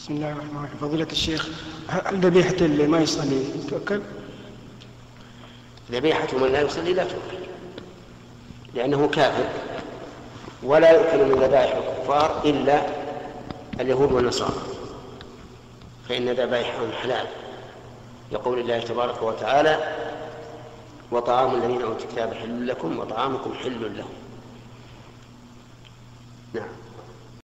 بسم الله الرحمن الرحيم. فضيلة الشيخ هل ذبيحة اللي ما يصلي تؤكل؟ ذبيحة من لا يصلي لا تؤكل لأنه كافر ولا يؤكل من ذبائح الكفار إلا اليهود والنصارى فإن ذبائحهم حلال لقول الله تبارك وتعالى وطعام الذين أوتوا الكتاب حل لكم وطعامكم حل لهم. نعم.